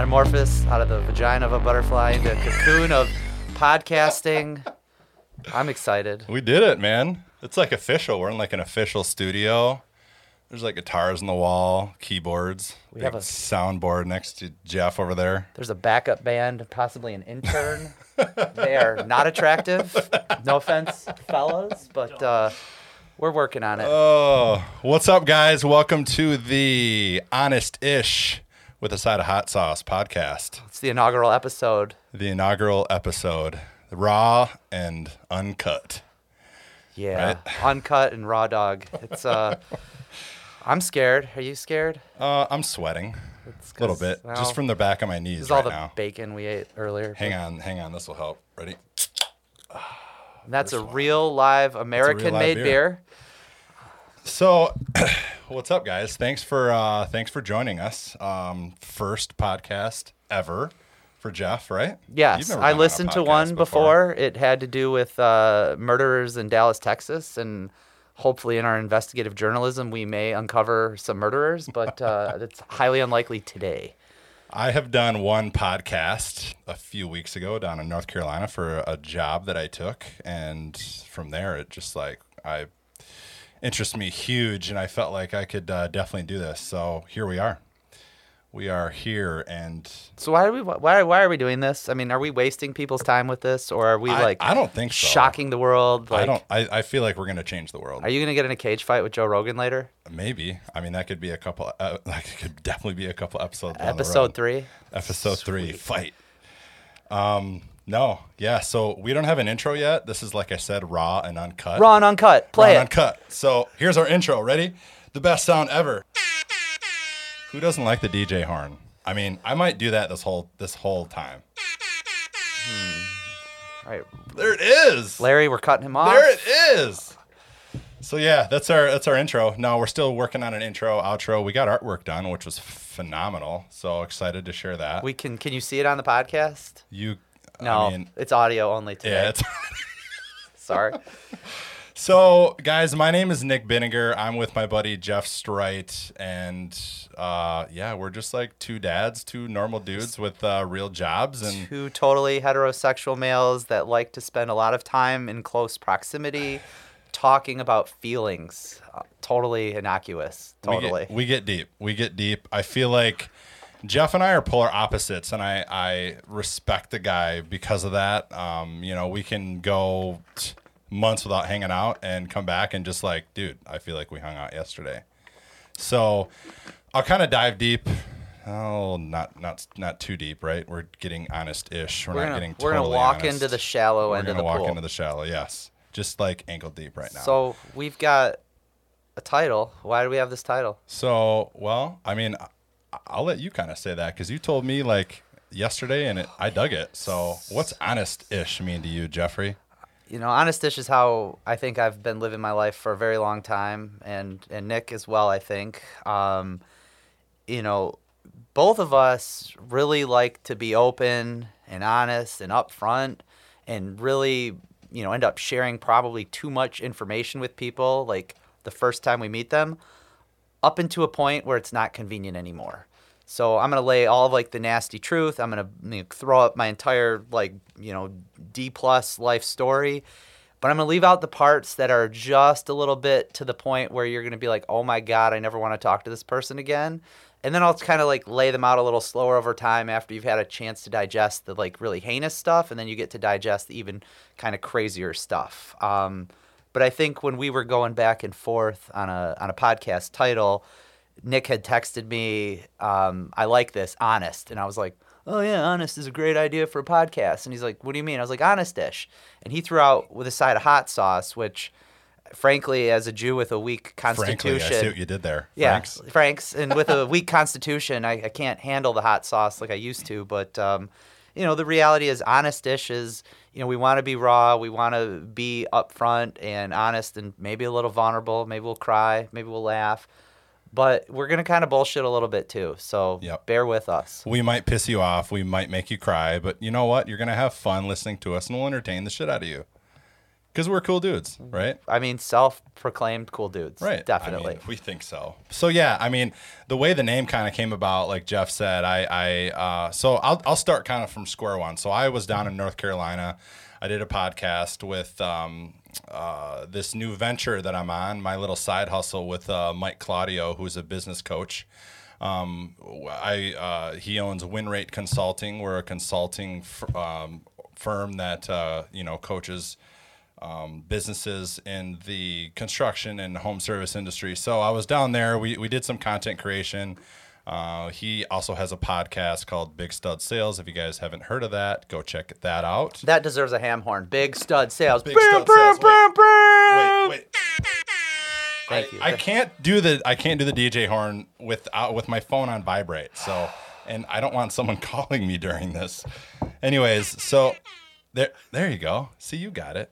Metamorphosis out of the vagina of a butterfly into a cocoon of podcasting. I'm excited. We did it, man. It's like official. We're in like an official studio. There's like guitars on the wall, keyboards. We have a- soundboard next to Geoff over there. There's a backup band, possibly an intern. they are not attractive. No offense, fellas, but uh, we're working on it. Oh, what's up, guys? Welcome to the Honest Ish with a Side of Hot Sauce podcast, It's the inaugural episode. the inaugural episode, raw and uncut. Yeah, Right. uncut and raw dog. It's uh, I'm scared. Are you scared? Uh, I'm sweating It's a little bit, well, just from the back of my knees This is right all the now. bacon we ate earlier. Hang on, hang on. This will help. Ready? And that's a real live American made beer. beer. So, what's up, guys? Thanks for uh, thanks for joining us. Um, first podcast ever for Geoff, right? Yes, I listened to one before. It had to do with uh, murderers in Dallas, Texas, and hopefully in our investigative journalism we may uncover some murderers, but uh, it's highly unlikely today. I have done one podcast a few weeks ago down in North Carolina for a job that I took, and from there it just like I interests me huge, and I felt like I could uh, definitely do this. So here we are. We are here, and So why are we why why are we doing this? I mean, are we wasting people's time with this, or are we I, like I don't think so. shocking the world? Like, I don't. I, I feel like we're gonna change the world. Are you gonna get in a cage fight with Joe Rogan later? Maybe. I mean, that could be a couple. Uh, it could definitely be a couple episodes. down the Episode road. three. Episode three. Fight. Um. No. Yeah. So we don't have an intro yet. This is like I said, raw and uncut. Raw and uncut. Raw Play and it. uncut. So here's our intro. Ready? The best sound ever. Who doesn't like the DJ horn? I mean, I might do that this whole this whole time. Hmm. All right, There it is. Larry, we're cutting him off. There it is. So yeah, that's our that's our intro. No, we're still working on an intro, outro. We got artwork done, which was phenomenal. So excited to share that. We can. Can you see it on the podcast? you No, I mean, it's audio only today. yeah, it's Sorry. So, guys, my name is Nik Biddinger. I'm with my buddy Geoff Streit, and uh, yeah, we're just like two dads, two normal dudes with uh, real jobs, and Two totally heterosexual males that like to spend a lot of time in close proximity, talking about feelings. Uh, totally innocuous. we Totally. get, we get deep. We get deep. I feel like Geoff and I are polar opposites, and I I respect the guy because of that. Um, you know, we can go t- months without hanging out and come back and just like, dude, I feel like we hung out yesterday. So I'll kind of dive deep. Oh, not not not too deep, right? We're getting honest-ish. We're, we're not gonna, getting. we're gonna walk honest. into the shallow We're end of gonna walk into the shallow. Yes, just like ankle deep right now. so we've got a title. Why do we have this title? So, well, I mean, I'll let you kind of say that because you told me like yesterday, and it, I dug it. So, what's honest-ish mean to you, Jeffrey? you know, honest-ish is how I think I've been living my life for a very long time, and and Nik as well. I think, um, you know, both of us really like to be open and honest and upfront, and really, you know, end up sharing probably too much information with people, like the first time we meet them, up into a point where it's not convenient anymore. So I'm gonna lay all of like the nasty truth. I'm gonna you know, throw up my entire like you know D plus life story, but I'm gonna leave out the parts that are just a little bit to the point where you're gonna be like, oh my god, I never want to talk to this person again. And then I'll kind of like lay them out a little slower over time after you've had a chance to digest the like really heinous stuff, and then you get to digest the even kind of crazier stuff. Um, but I think when we were going back and forth on a on a podcast title, Nik had texted me, um, I like this, honest. And I was like, oh, yeah, honest is a great idea for a podcast. And he's like, what do you mean? I was like, honest-ish. And he threw out with a side of hot sauce, which, frankly, as a Jew with a weak Frankly, constitution. I see what you did there. Yeah, Franks. Frank's. And with a weak constitution, I, I can't handle the hot sauce like I used to. But, um, you know, the reality is honest dish is, you know, we want to be raw. We want to be upfront and honest and maybe a little vulnerable. Maybe we'll cry. Maybe we'll laugh. But we're going to kind of bullshit a little bit too. So Yep. bear with us. We might piss you off. We might make you cry, but you know what? You're gonna have fun listening to us, and we'll entertain the shit out of you. Because we're cool dudes, right? I mean, self-proclaimed cool dudes. Right. Definitely. I mean, we think so. So yeah, I mean, the way the name kind of came about, like Jeff said, I, I, uh, so I'll, I'll start kind of from square one. So I was down in North Carolina. I did a podcast with um, uh, this new venture that I'm on, my little side hustle with uh, Mike Claudio, who's a business coach. Um, I uh, he owns Win Rate Consulting. We're a consulting f- um, firm that uh, you know coaches um, businesses in the construction and home service industry. So I was down there. We, we did some content creation. Uh, he also has a podcast called Big Stud Sales. If you guys haven't heard of that, go check that out. That deserves a ham horn. Big stud sales. Big stud sales. Wait, wait, wait. Thank you. I can't do the I can't do the DJ horn without with my phone on vibrate. So, and I don't want someone calling me during this. Anyways, so there there you go. See, you got it.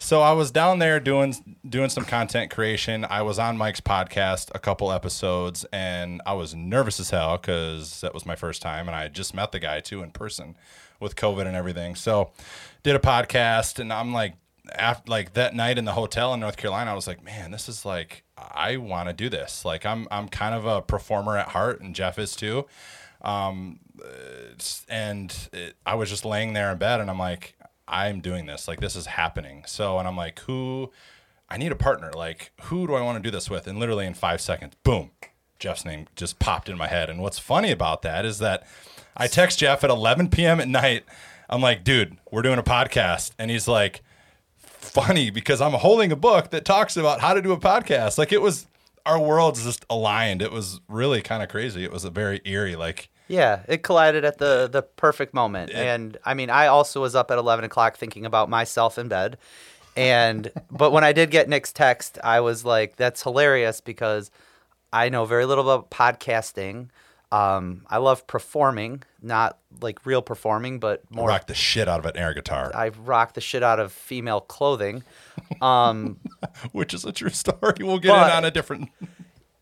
So I was down there doing doing some content creation. I was on Mike's podcast a couple episodes, and I was nervous as hell because that was my first time, and I had just met the guy too in person with COVID and everything. So did a podcast, and I'm like, after like that night in the hotel in North Carolina, I was like, man, this is like I want to do this. Like I'm I'm kind of a performer at heart, and Geoff is too. Um, and it, I was just laying there in bed, and I'm like, I'm doing this. Like this is happening. So, and I'm like, who? I need a partner. Like who do I want to do this with? And literally in five seconds, boom, Geoff's name just popped in my head. And what's funny about that is that I text Geoff at 11 p.m. at night. I'm like, dude, we're doing a podcast, and he's like funny because I'm holding a book that talks about how to do a podcast. Like it was our worlds just aligned. It was really kind of crazy. It was a very eerie, like Yeah, it collided at the the perfect moment. and I mean, I also was up at eleven o'clock thinking about myself in bed. And but when I did get Nik's text, I was like, "That's hilarious," because I know very little about podcasting. Um, I love performing, not like real performing, but more. rock the shit out of an air guitar, I rock the shit out of female clothing. Um, which is a true story. We'll get But- in on a different.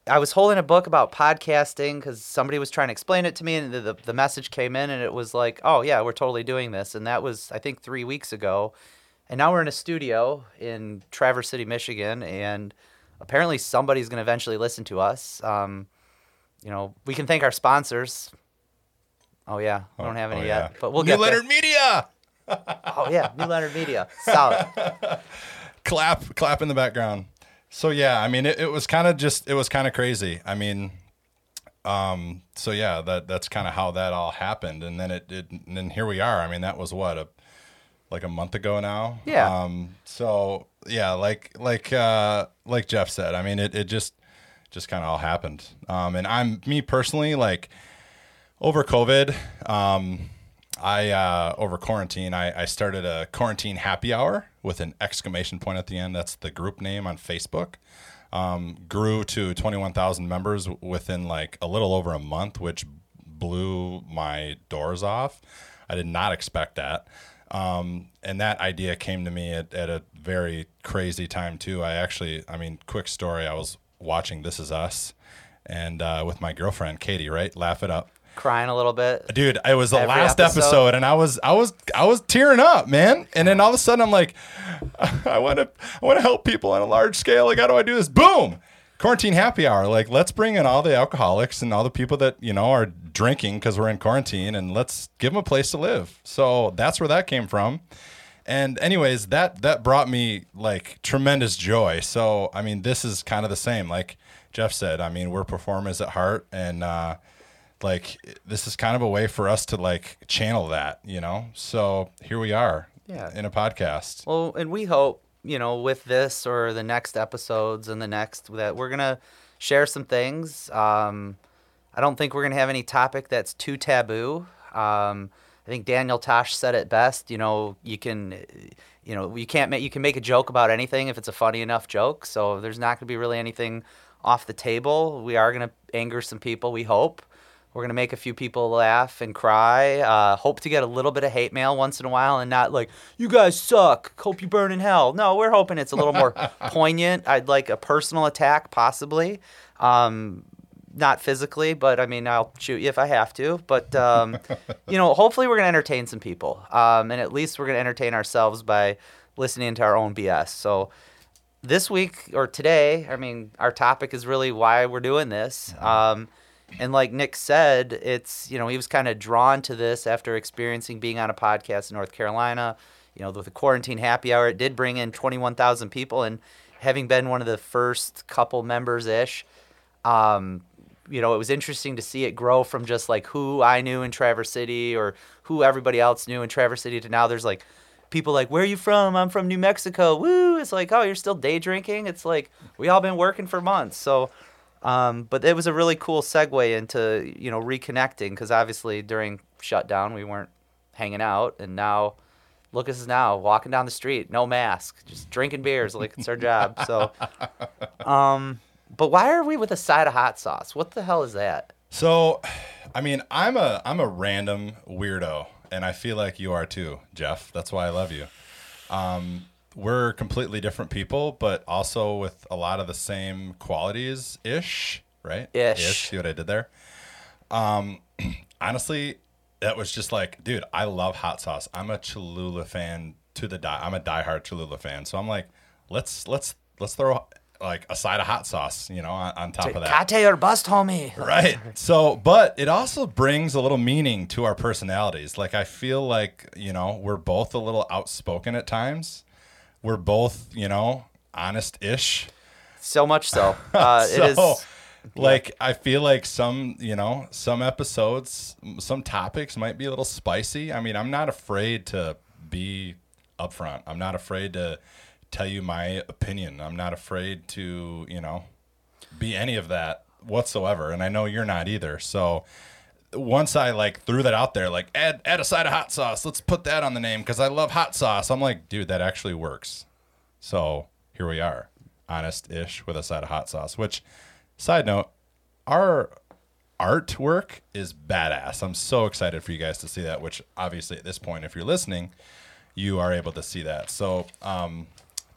I was holding a book about podcasting because somebody was trying to explain it to me, and the, the, the message came in, and it was like, "Oh yeah, we're totally doing this." And that was, I think, three weeks ago. And now we're in a studio in Traverse City, Michigan, and apparently somebody's going to eventually listen to us. Um, you know, we can thank our sponsors. Oh yeah, we don't have any Oh, yet, but we'll New get there. Leonard Media. Oh yeah, New Leonard Media, solid. clap clap in the background so yeah i mean it, it was kind of just it was kind of crazy. I mean um so yeah that that's kind of how that all happened. And then it, it and then here we are. I mean that was what a like a month ago now? Yeah. um so yeah like like uh like Geoff said i mean it, it just just kind of all happened. Um and i'm me personally like over COVID, um, I uh, over quarantine, I, I started a quarantine happy hour with an exclamation point at the end. That's the group name on Facebook. Um, grew to twenty one thousand members within like a little over a month, which blew my doors off. I did not expect that. Um, and that idea came to me at, at a very crazy time too. I actually, I mean, quick story. I was watching This Is Us, and uh, with my girlfriend Katie, right? Laugh it up Crying a little bit. dude it was the Every last episode? episode. and i was i was i was tearing up man. And then all of a sudden i'm like i want to i want to help people on a large scale. Like how do i do this? Boom! Quarantine happy hour. Like let's bring in all the alcoholics and all the people that you know are drinking because we're in quarantine and let's give them a place to live. So that's where that came from. And anyways that that brought me like tremendous joy. So i mean this is kind of the same. Like Geoff said i mean we're performers at heart and uh like this is kind of a way for us to like channel that you know so here we are Yeah. in a podcast Well, and we hope, you know, with this or the next episodes and the next that we're gonna share some things. Um, I don't think we're gonna have any topic that's too taboo. Um, I think Daniel Tosh said it best. You know, you can, you know, you can't make you can make a joke about anything if it's a funny enough joke. So there's not gonna be really anything off the table. We are gonna anger some people. We hope. We're gonna make a few people laugh and cry. Uh, hope to get a little bit of hate mail once in a while, and not like "you guys suck." Hope you burn in hell. No, we're hoping it's a little more poignant. I'd like a personal attack, possibly, um, not physically, but I mean I'll shoot you if I have to. But um, you know, hopefully we're gonna entertain some people, um, and at least we're gonna entertain ourselves by listening to our own BS. So this week or today, I mean, our topic is really why we're doing this. Um, and like Nik said, it's you know he was kind of drawn to this after experiencing being on a podcast in North Carolina. You know, with the quarantine happy hour, it did bring in 21,000 people, and having been one of the first couple members ish, um, you know, it was interesting to see it grow from just like who I knew in Traverse City or who everybody else knew in Traverse City to now there's like people like, where are you from? I'm from New Mexico. Woo! It's like, oh, you're still day drinking. It's like we all been working for months. So, um, but it was a really cool segue into you know reconnecting because obviously during shutdown we weren't hanging out, and now look at us now walking down the street, no mask, just drinking beers like it's our job. So, um, but why are we with a side of hot sauce? What the hell is that? So, I mean, I'm a I'm a random weirdo, and I feel like you are too, Geoff. That's why I love you. Um, we're completely different people, but also with a lot of the same qualities ish, right? Ish. See what I did there? Um, honestly, that was just like, dude, I love hot sauce. I'm a Cholula fan to the die. I'm a diehard Cholula fan, so I'm like, let's let's let's throw like a side of hot sauce, you know, on, on top of that. Kate or bust, homie. Right. So, but it also brings a little meaning to our personalities. Like I feel like, you know, we're both a little outspoken at times. We're both, you know, honest-ish. So much so. Uh, so, it is. like I feel like some, you know, some episodes, some topics might be a little spicy. I mean, I'm not afraid to be upfront. I'm not afraid to tell you my opinion. I'm not afraid to, you know, be any of that whatsoever. And I know you're not either. So once I like threw that out there, like add add a side of hot sauce. Let's put that on the name because I love hot sauce. I'm like, dude, that actually works. So here we are, honest ish with a side of hot sauce. Which, side note, our artwork is badass. I'm so excited for you guys to see that. Which obviously at this point, if you're listening, you are able to see that. So um,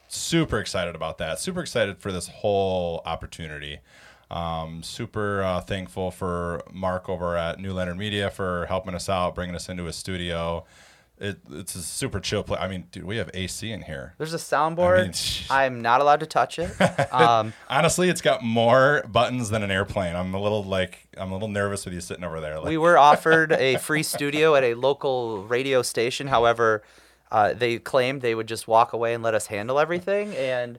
super excited about that. Super excited for this whole opportunity. Um, super uh, thankful for Mark over at New Leonard Media for helping us out, bringing us into his studio. It, it's a super chill place. I mean, dude, we have AC in here. There's a soundboard. I mean, I'm not allowed to touch it. Um, Honestly, it's got more buttons than an airplane. I'm a little like I'm a little nervous with you sitting over there. Like, we were offered a free studio at a local radio station. However, uh, they claimed they would just walk away and let us handle everything. And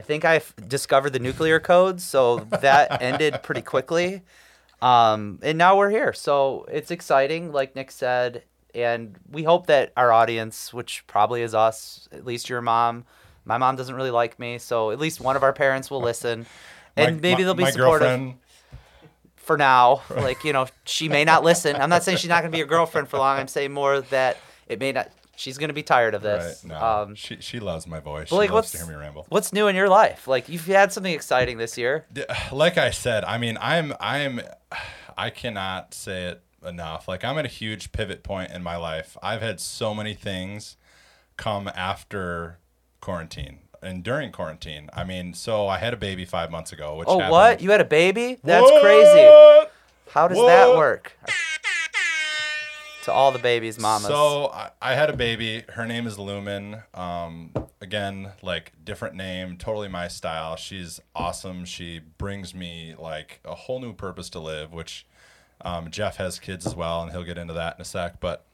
I think I discovered the nuclear codes, so that ended pretty quickly. Um, and now we're here, so it's exciting, like Nick said. And we hope that our audience, which probably is us, at least your mom, my mom doesn't really like me, so at least one of our parents will listen, and my- maybe they'll be supportive girlfriend- for now. Like, you know, she may not listen. I'm not saying she's not going to be your girlfriend for long. I'm saying more that it may not. She's going to be tired of Right? this. No, Um, she she loves my voice. She like, loves to hear me ramble. what's new in your life? Like, you've had something exciting this year. Like I said, I mean, I'm I'm I cannot say it enough. Like I'm at a huge pivot point in my life. I've had so many things come after quarantine and during quarantine. I mean, so I had a baby five months ago. Which Oh, happened- what? You had a baby? That's crazy. How does that What? work? To all the babies, mamas. So I, I had a baby. Her name is Lumen. Um, again, like different name, totally my style. She's awesome. She brings me like a whole new purpose to live. Which um, Geoff has kids as well, and he'll get into that in a sec. But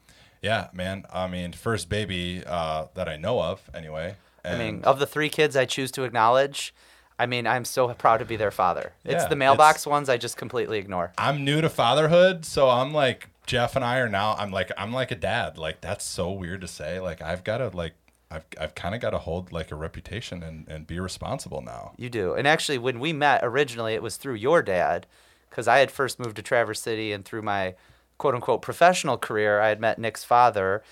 yeah, man. I mean, first baby uh, that I know of, anyway. I mean, of the three kids I choose to acknowledge, I mean, I'm so proud to be their father. it's Yeah, the mailbox it's- ones I just completely ignore. I'm new to fatherhood, so I'm like Geoff and I are now. I'm like I'm like a dad. Like that's so weird to say. Like I've got to like I've I've kind of got to hold like a reputation and and be responsible now. You do. And actually, when we met originally, it was through your dad, because I had first moved to Traverse City, and through my quote unquote professional career, I had met Nik's father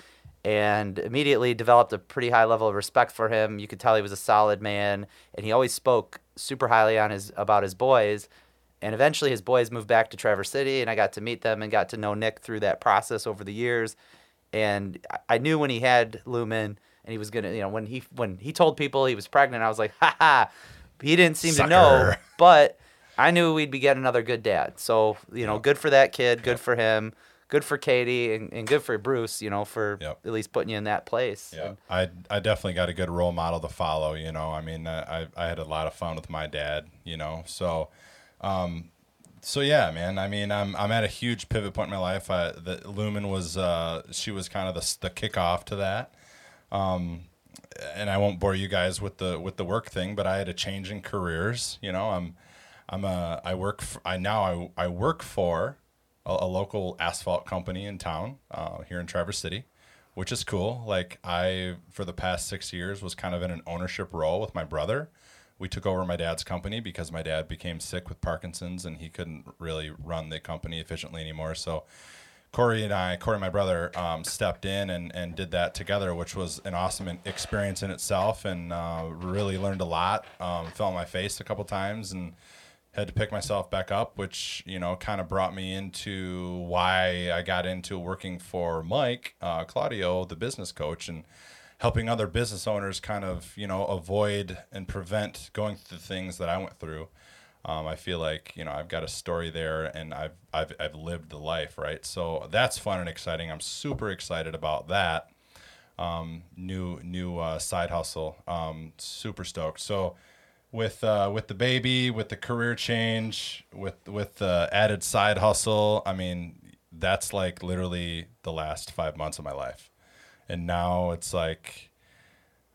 and immediately developed a pretty high level of respect for him. You could tell he was a solid man, and he always spoke super highly on his about his boys. And eventually, his boys moved back to Traverse City, and I got to meet them and got to know Nik through that process over the years. And I- knew when he had Lumen, and he was gonna, you know, when he when he told people he was pregnant, I was like, ha ha. He didn't seem to know, but I knew we'd be getting another good dad. So you know, good for that kid, good for him. good for Katie and, and good for Bruce, you know, for Yep. at least putting you in that place. Yeah, I I definitely got a good role model to follow. You know, I mean, I I had a lot of fun with my dad. You know, so, um, so yeah, man. I mean, I'm I'm at a huge pivot point in my life. I, the Lumen was uh she was kind of the the kickoff to that. Um, and I won't bore you guys with the with the work thing, but I had a change in careers. You know, I'm I'm a I work for, I now I I work for a, a local asphalt company in town uh, here in Traverse City, which is cool. Like I for the past six years was kind of in an ownership role with my brother. We took over my dad's company because my dad became sick with Parkinson's and he couldn't really run the company efficiently anymore. So Corey and I, Corey, my brother, um, stepped in and, and did that together, which was an awesome experience in itself, and uh, really learned a lot. Um, fell on my face a couple times and had to pick myself back up, which you know kind of brought me into why I got into working for Mike uh, Claudio, the business coach, and helping other business owners kind of you know avoid and prevent going through the things that I went through. Um, I feel like you know I've got a story there, and I've I've I've lived the life, right? So that's fun and exciting. I'm super excited about that um, new new uh, side hustle. Um, super stoked. So with uh, with the baby, with the career change, with with the added side hustle, I mean that's like literally the last five months of my life, and now it's like,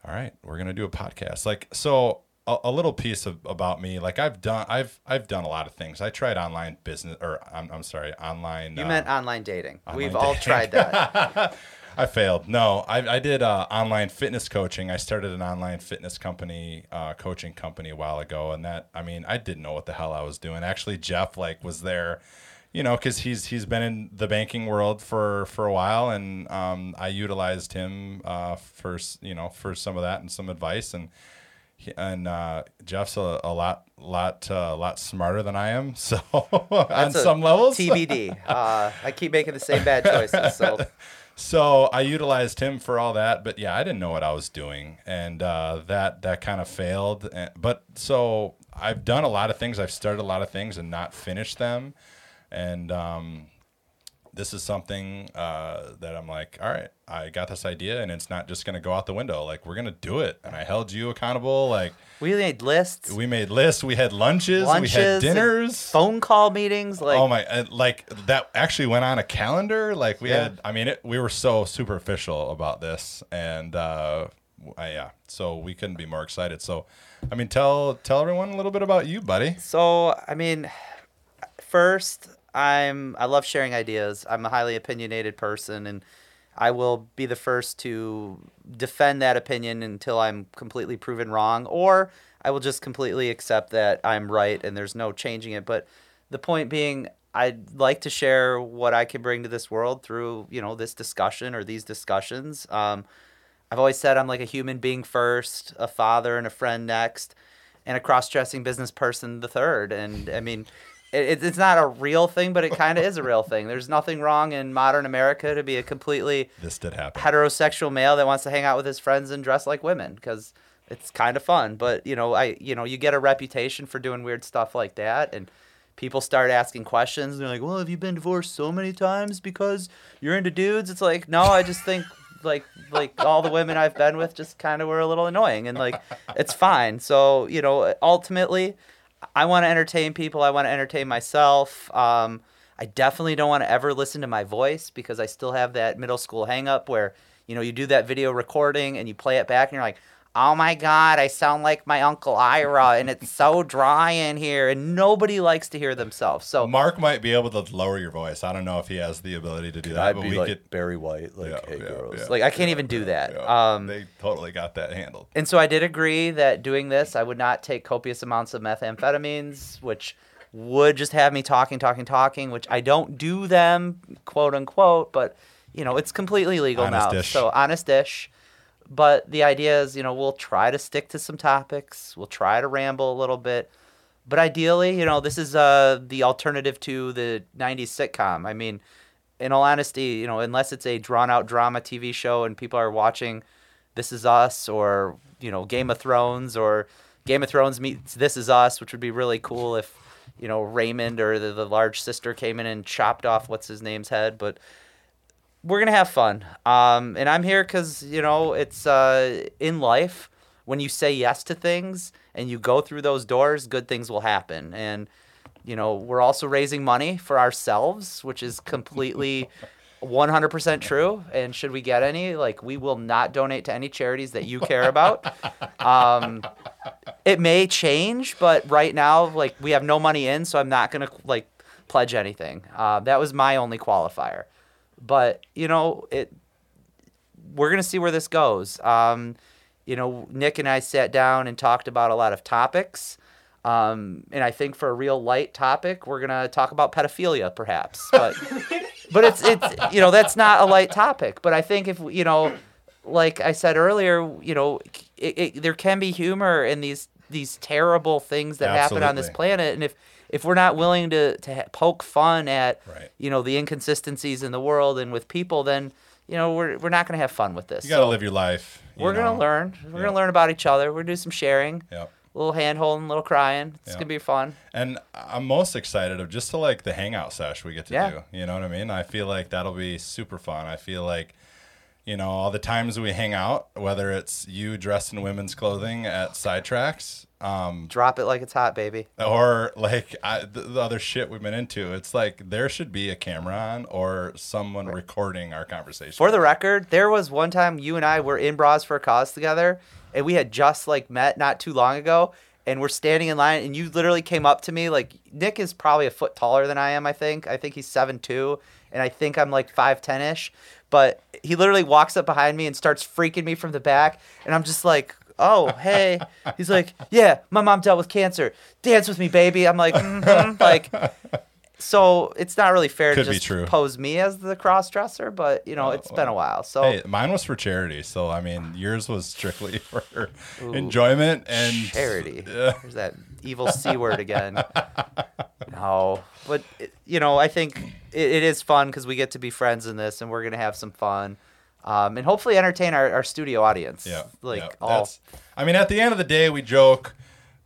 all right, we're gonna do a podcast. Like so. A, a little piece of about me, like I've done, I've I've done a lot of things. I tried online business, or I'm, I'm sorry, online. You uh, meant online dating. We've online all tried that. I failed. No, I, I did uh, online fitness coaching. I started an online fitness company, uh, coaching company a while ago, and that I mean, I didn't know what the hell I was doing. Actually, Geoff like was there, you know, because he's he's been in the banking world for for a while, and um, I utilized him uh, for you know for some of that and some advice and. he- And uh, Geoff's a, a lot, lot, uh, lot smarter than I am. So on some levels, TBD. Uh, I keep making the same bad choices. So so I utilized him for all that, but yeah, I didn't know what I was doing, and uh, that that kind of failed. And, but so I've done a lot of things. I've started a lot of things and not finished them, and um, this is something uh, that I'm like, all right, I got this idea, and it's not just gonna go out the window. Like we're gonna do it, and I held you accountable. Like we made lists, we made lists, we had lunches, lunches, we had dinners. phone call meetings. Like oh my! uh, Like that actually went on a calendar. Like we Yeah. had. I mean, it, we were so superficial about this, and uh, I, yeah, so we couldn't be more excited. So, I mean, tell tell everyone a little bit about you, buddy. So, I mean, first, I'm I love sharing ideas. I'm a highly opinionated person, and I will be the first to defend that opinion until I'm completely proven wrong, or I will just completely accept that I'm right and there's no changing it. But the point being, I'd like to share what I can bring to this world through you know this discussion or these discussions. Um, I've always said I'm like a human being first, a father and a friend next, and a cross-dressing business person the third. And I mean, it, it's not a real thing, but it kind of is a real thing. There's nothing wrong in modern America to be a completely This did happen. heterosexual male that wants to hang out with his friends and dress like women because it's kind of fun. But you know, I you know you get a reputation for doing weird stuff like that, and people start asking questions. And they're like, "Well, have you been divorced so many times because you're into dudes?" It's like, no, I just think like like all the women I've been with just kind of were a little annoying, and like it's fine. So you know, ultimately. I want to entertain people. I want to entertain myself. Um, I definitely don't want to ever listen to my voice because I still have that middle school hang up where, you know, you do that video recording and you play it back and you're like, oh my God, I sound like my Uncle Ira and it's so dry in here. And nobody likes to hear themselves. So Mark might be able to lower your voice. I don't know if he has the ability to do that, I but we could. Barry White, like, Yeah, yeah, yeah. Like, I can't even do that. Yeah, Um, they totally got that handled. and so I did agree that doing this, I would not take copious amounts of methamphetamines, which would just have me talking, talking, talking, which I don't do them, quote unquote, but you know, it's completely legal now. Honest-ish. So honest ish. But the idea is, you know, we'll try to stick to some topics. We'll try to ramble a little bit. But ideally, you know, this is uh, the alternative to the 90s sitcom. I mean, in all honesty, you know, unless it's a drawn out drama TV show and people are watching This Is Us or, you know, Game of Thrones or Game of Thrones meets This Is Us, which would be really cool if you know Raymond or the, the large sister came in and chopped off what's his name's head. But we're gonna have fun, um, and I'm here because you know it's uh, in life when you say yes to things and you go through those doors, good things will happen. And you know, we're also raising money for ourselves, which is completely 100% true. And should we get any, like, we will not donate to any charities that you care about. Um, it may change, but right now, like, we have no money in, so I'm not to, like, pledge anything. Uh, that was my only qualifier. But, you know, it, we're going to see where this goes. Um, you know, Nik and I sat down and talked about a lot of topics. Um, and I think for a real light topic, we're gonna talk about pedophilia, perhaps. But but it's it's you know that's not a light topic. But I think if you know, like I said earlier, you know, it, it, there can be humor in these these terrible things that happen on this planet, and if if we're not willing to to ha- poke fun at Right. you know the inconsistencies in the world and with people, then you know we're we're not gonna have fun with this. You gotta So live your life. you we're gonna learn. We're Yeah. gonna learn about each other. We're gonna do some sharing Yep. a little hand holding, a little crying. It's Yeah. gonna be fun. And I'm most excited of just to like the hangout sesh we get to Yeah. do. You know what I mean? I feel like that'll be super fun. I feel like, you know, all the times we hang out, whether it's you dressed in women's clothing at sidetracks, um, Drop it like it's hot, baby. or like I, the, the other shit we've been into, it's like there should be a camera on or someone recording our conversation. For the record, there was one time you and I were in Bras for a Cause together, and we had just like met not too long ago, and we're standing in line, and you literally came up to me like Nik is probably a foot taller than I am. I think. I think he's seven two, and I think I'm like five ten ish. But he literally walks up behind me and starts freaking me from the back, and I'm just like. Oh, hey. He's like, yeah, my mom dealt with cancer. Dance with me, baby. I'm like, mm-hmm. like, so it's not really fair Could to just true. pose me as the cross dresser, but you know, Oh, it's been a while. So Hey, mine was for charity, so I mean, yours was strictly for enjoyment and charity. There's that evil c word again. No, but it- you know, I think it, it is fun because we get to be friends in this, and we're gonna have some fun, um, and hopefully entertain our, our studio audience. Yeah, like yeah. all. I mean, at the end of the day, we joke,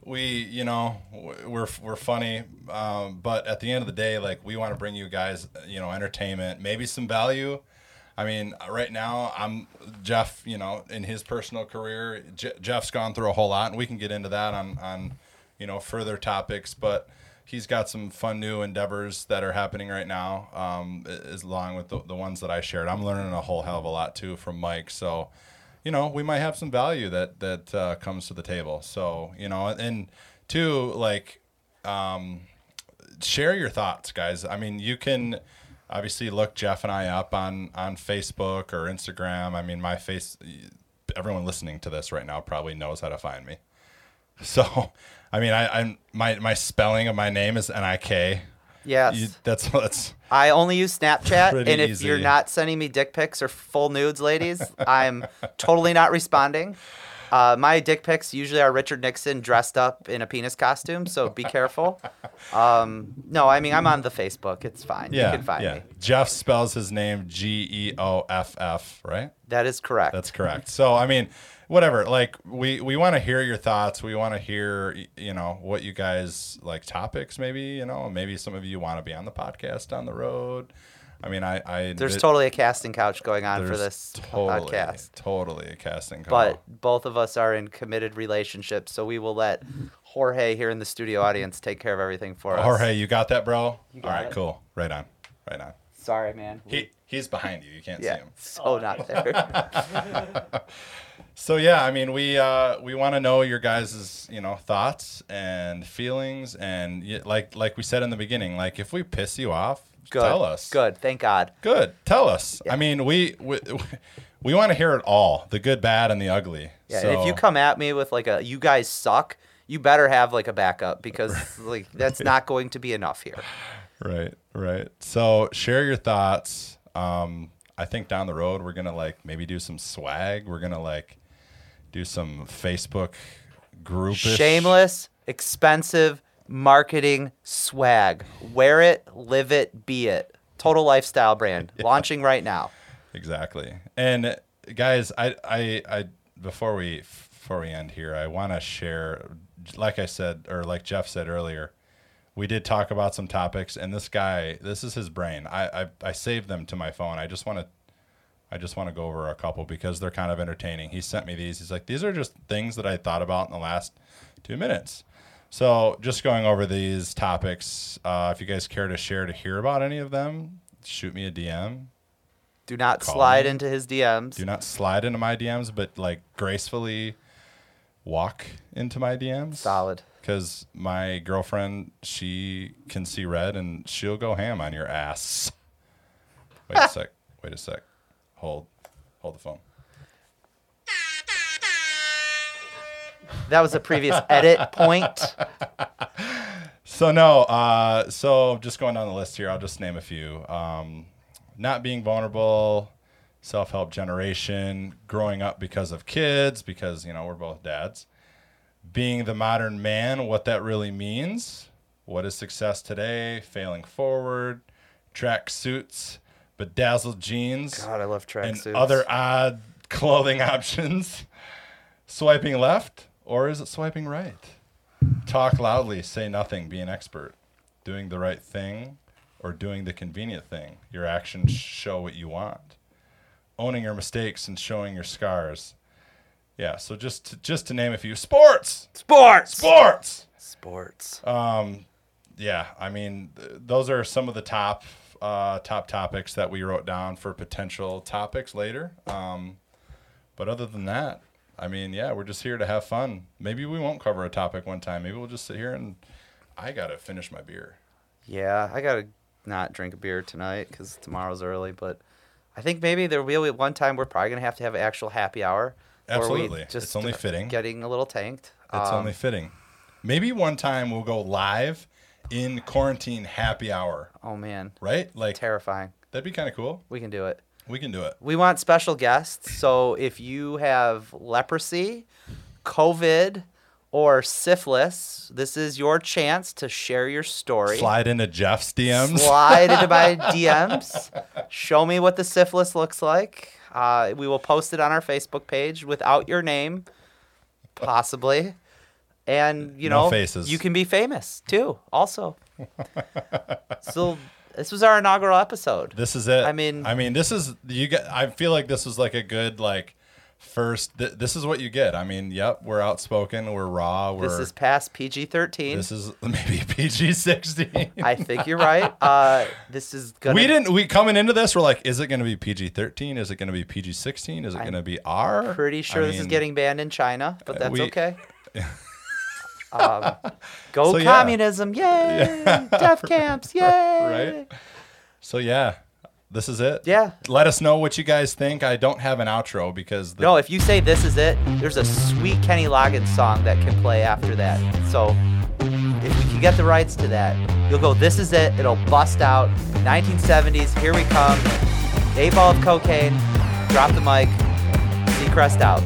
we you know we're we're funny, um, but at the end of the day, like we want to bring you guys, you know, entertainment, maybe some value. I mean, right now I'm Geoff. You know, in his personal career, Je- Geoff's gone through a whole lot, and we can get into that on on you know further topics, but. He's got some fun new endeavors that are happening right now, um, as along with the, the ones that I shared. I'm learning a whole hell of a lot too from Mike. So, you know, we might have some value that that uh, comes to the table. So, you know, and two, like, um, share your thoughts, guys. I mean, you can obviously look Geoff and I up on on Facebook or Instagram. I mean, my face. Everyone listening to this right now probably knows how to find me. So, I mean, I, I'm my my spelling of my name is N I K. yes. You- That's that's I only use Snapchat, and if easy. you're not sending me dick pics or full nudes, ladies, I'm totally not responding. Uh, my dick pics usually are Richard Nixon dressed up in a penis costume, so be careful. Um, no, I mean I'm on the Facebook. It's fine. yeah you can find yeah. me. Geoff spells his name G E O F F, right? That is correct. That's correct. So I mean, whatever. Like we we want to hear your thoughts. We want to hear you know what you guys like topics. Maybe you know maybe some of you want to be on the podcast down the road. I mean, I I There's it- totally a casting couch going on for this totally, podcast. Totally a casting couch. But both of us are in committed relationships, so we will let Jorge here in the studio audience take care of everything for us. Jorge, you got that, bro? All got right, it. cool. Right on. Right on. Sorry, man. He he's behind you. You can't see yeah, him. so not there. So yeah, I mean, we uh, we want to know your guys' you know thoughts and feelings, and like like we said in the beginning, like if we piss you off, Good. tell us. Good. Thank God. Good. Tell us. I mean, we we, we want to hear it all, the good, bad, and the ugly. Yeah. So, if you come at me with like a "you guys suck," you better have like a backup because like that's not going to be enough here. Right, right. So share your thoughts. Um, I think down the road we're gonna like maybe do some swag. We're gonna like do some Facebook group. Shameless, expensive marketing swag. Wear it, live it, be it. Total lifestyle brand launching right now. Exactly. And guys, I, I, I, before we, before we end here, I want to share like I said, or like Geoff said earlier, we did talk about some topics, and this guy, this is his brain. I I, I saved them to my phone. I just want to. I just want to go over a couple because they're kind of entertaining. He sent me these. He's like, these are just things that I thought about in the last two minutes. So, just going over these topics. Uh, if you guys care to share to hear about any of them, shoot me a DM. Do not Call slide me. into his DMs. Do not slide into my DMs, but like gracefully walk into my DMs. Solid. Because my girlfriend, she can see red and she'll go ham on your ass. Wait a sec. Wait a sec. Hold. Hold the phone. That was a previous edit point. So no, uh, so just going down the list here, I'll just name a few. Um, not being vulnerable, self-help generation, growing up because of kids, because you know we're both dads. Being the modern man, what that really means. What is success today? Failing forward, track suits, bedazzled jeans, God, I love and tracksuits. other odd clothing options. Swiping left, or is it swiping right? Talk loudly, say nothing, be an expert. Doing the right thing or doing the convenient thing. Your actions show what you want. Owning your mistakes and showing your scars. Yeah, so just to, just to name a few. Sports! sports. Sports! Sports. Um, yeah, I mean, th- those are some of the top uh, top topics that we wrote down for potential topics later. Um, but other than that, I mean, yeah, we're just here to have fun. Maybe we won't cover a topic one time. Maybe we'll just sit here and I gotta finish my beer. Yeah, I gotta not drink a beer tonight because tomorrow's early. But I think maybe there will be one time we're probably gonna have to have an actual happy hour. Absolutely. It's only fitting. Getting a little tanked. It's Um, only fitting. Maybe one time we'll go live in quarantine happy hour, Oh man, right? Like terrifying. that'd be kind of cool. We can do it. We can do it. We want special guests. So if you have leprosy, COVID, or syphilis, this is your chance to share your story. Slide into Geoff's DMs. Slide into my DMs. Show me what the syphilis looks like. Uh, we will post it on our Facebook page without your name, possibly. And you No know, faces. you can be famous too. Also, so this was our inaugural episode. This is it. I mean- I mean, this is you get. I feel like this was like a good like first. Th- this is what you get. I mean, yep, we're outspoken, we're raw, we're. This is past PG thirteen. this is maybe PG sixteen. I think you're right. Uh, this is gonna. We didn't. We coming into this, we're like, is it to be PG thirteen? Is it to be PG sixteen? Is it I'm to be R? Pretty sure I this is getting banned in China, but that's we- okay. um, go So, yeah. communism! Yay! Death camps! Yay! right. So yeah, this is it. Yeah. Let us know what you guys think. I don't have an outro because the, No, if you say this is it, there's a sweet Kenny Loggins song that can play after that. So if we can get the rights to that, you'll go, this is it. It'll bust out. 1970s, here we come. Eight ball of cocaine. Drop the mic. Seacrest out.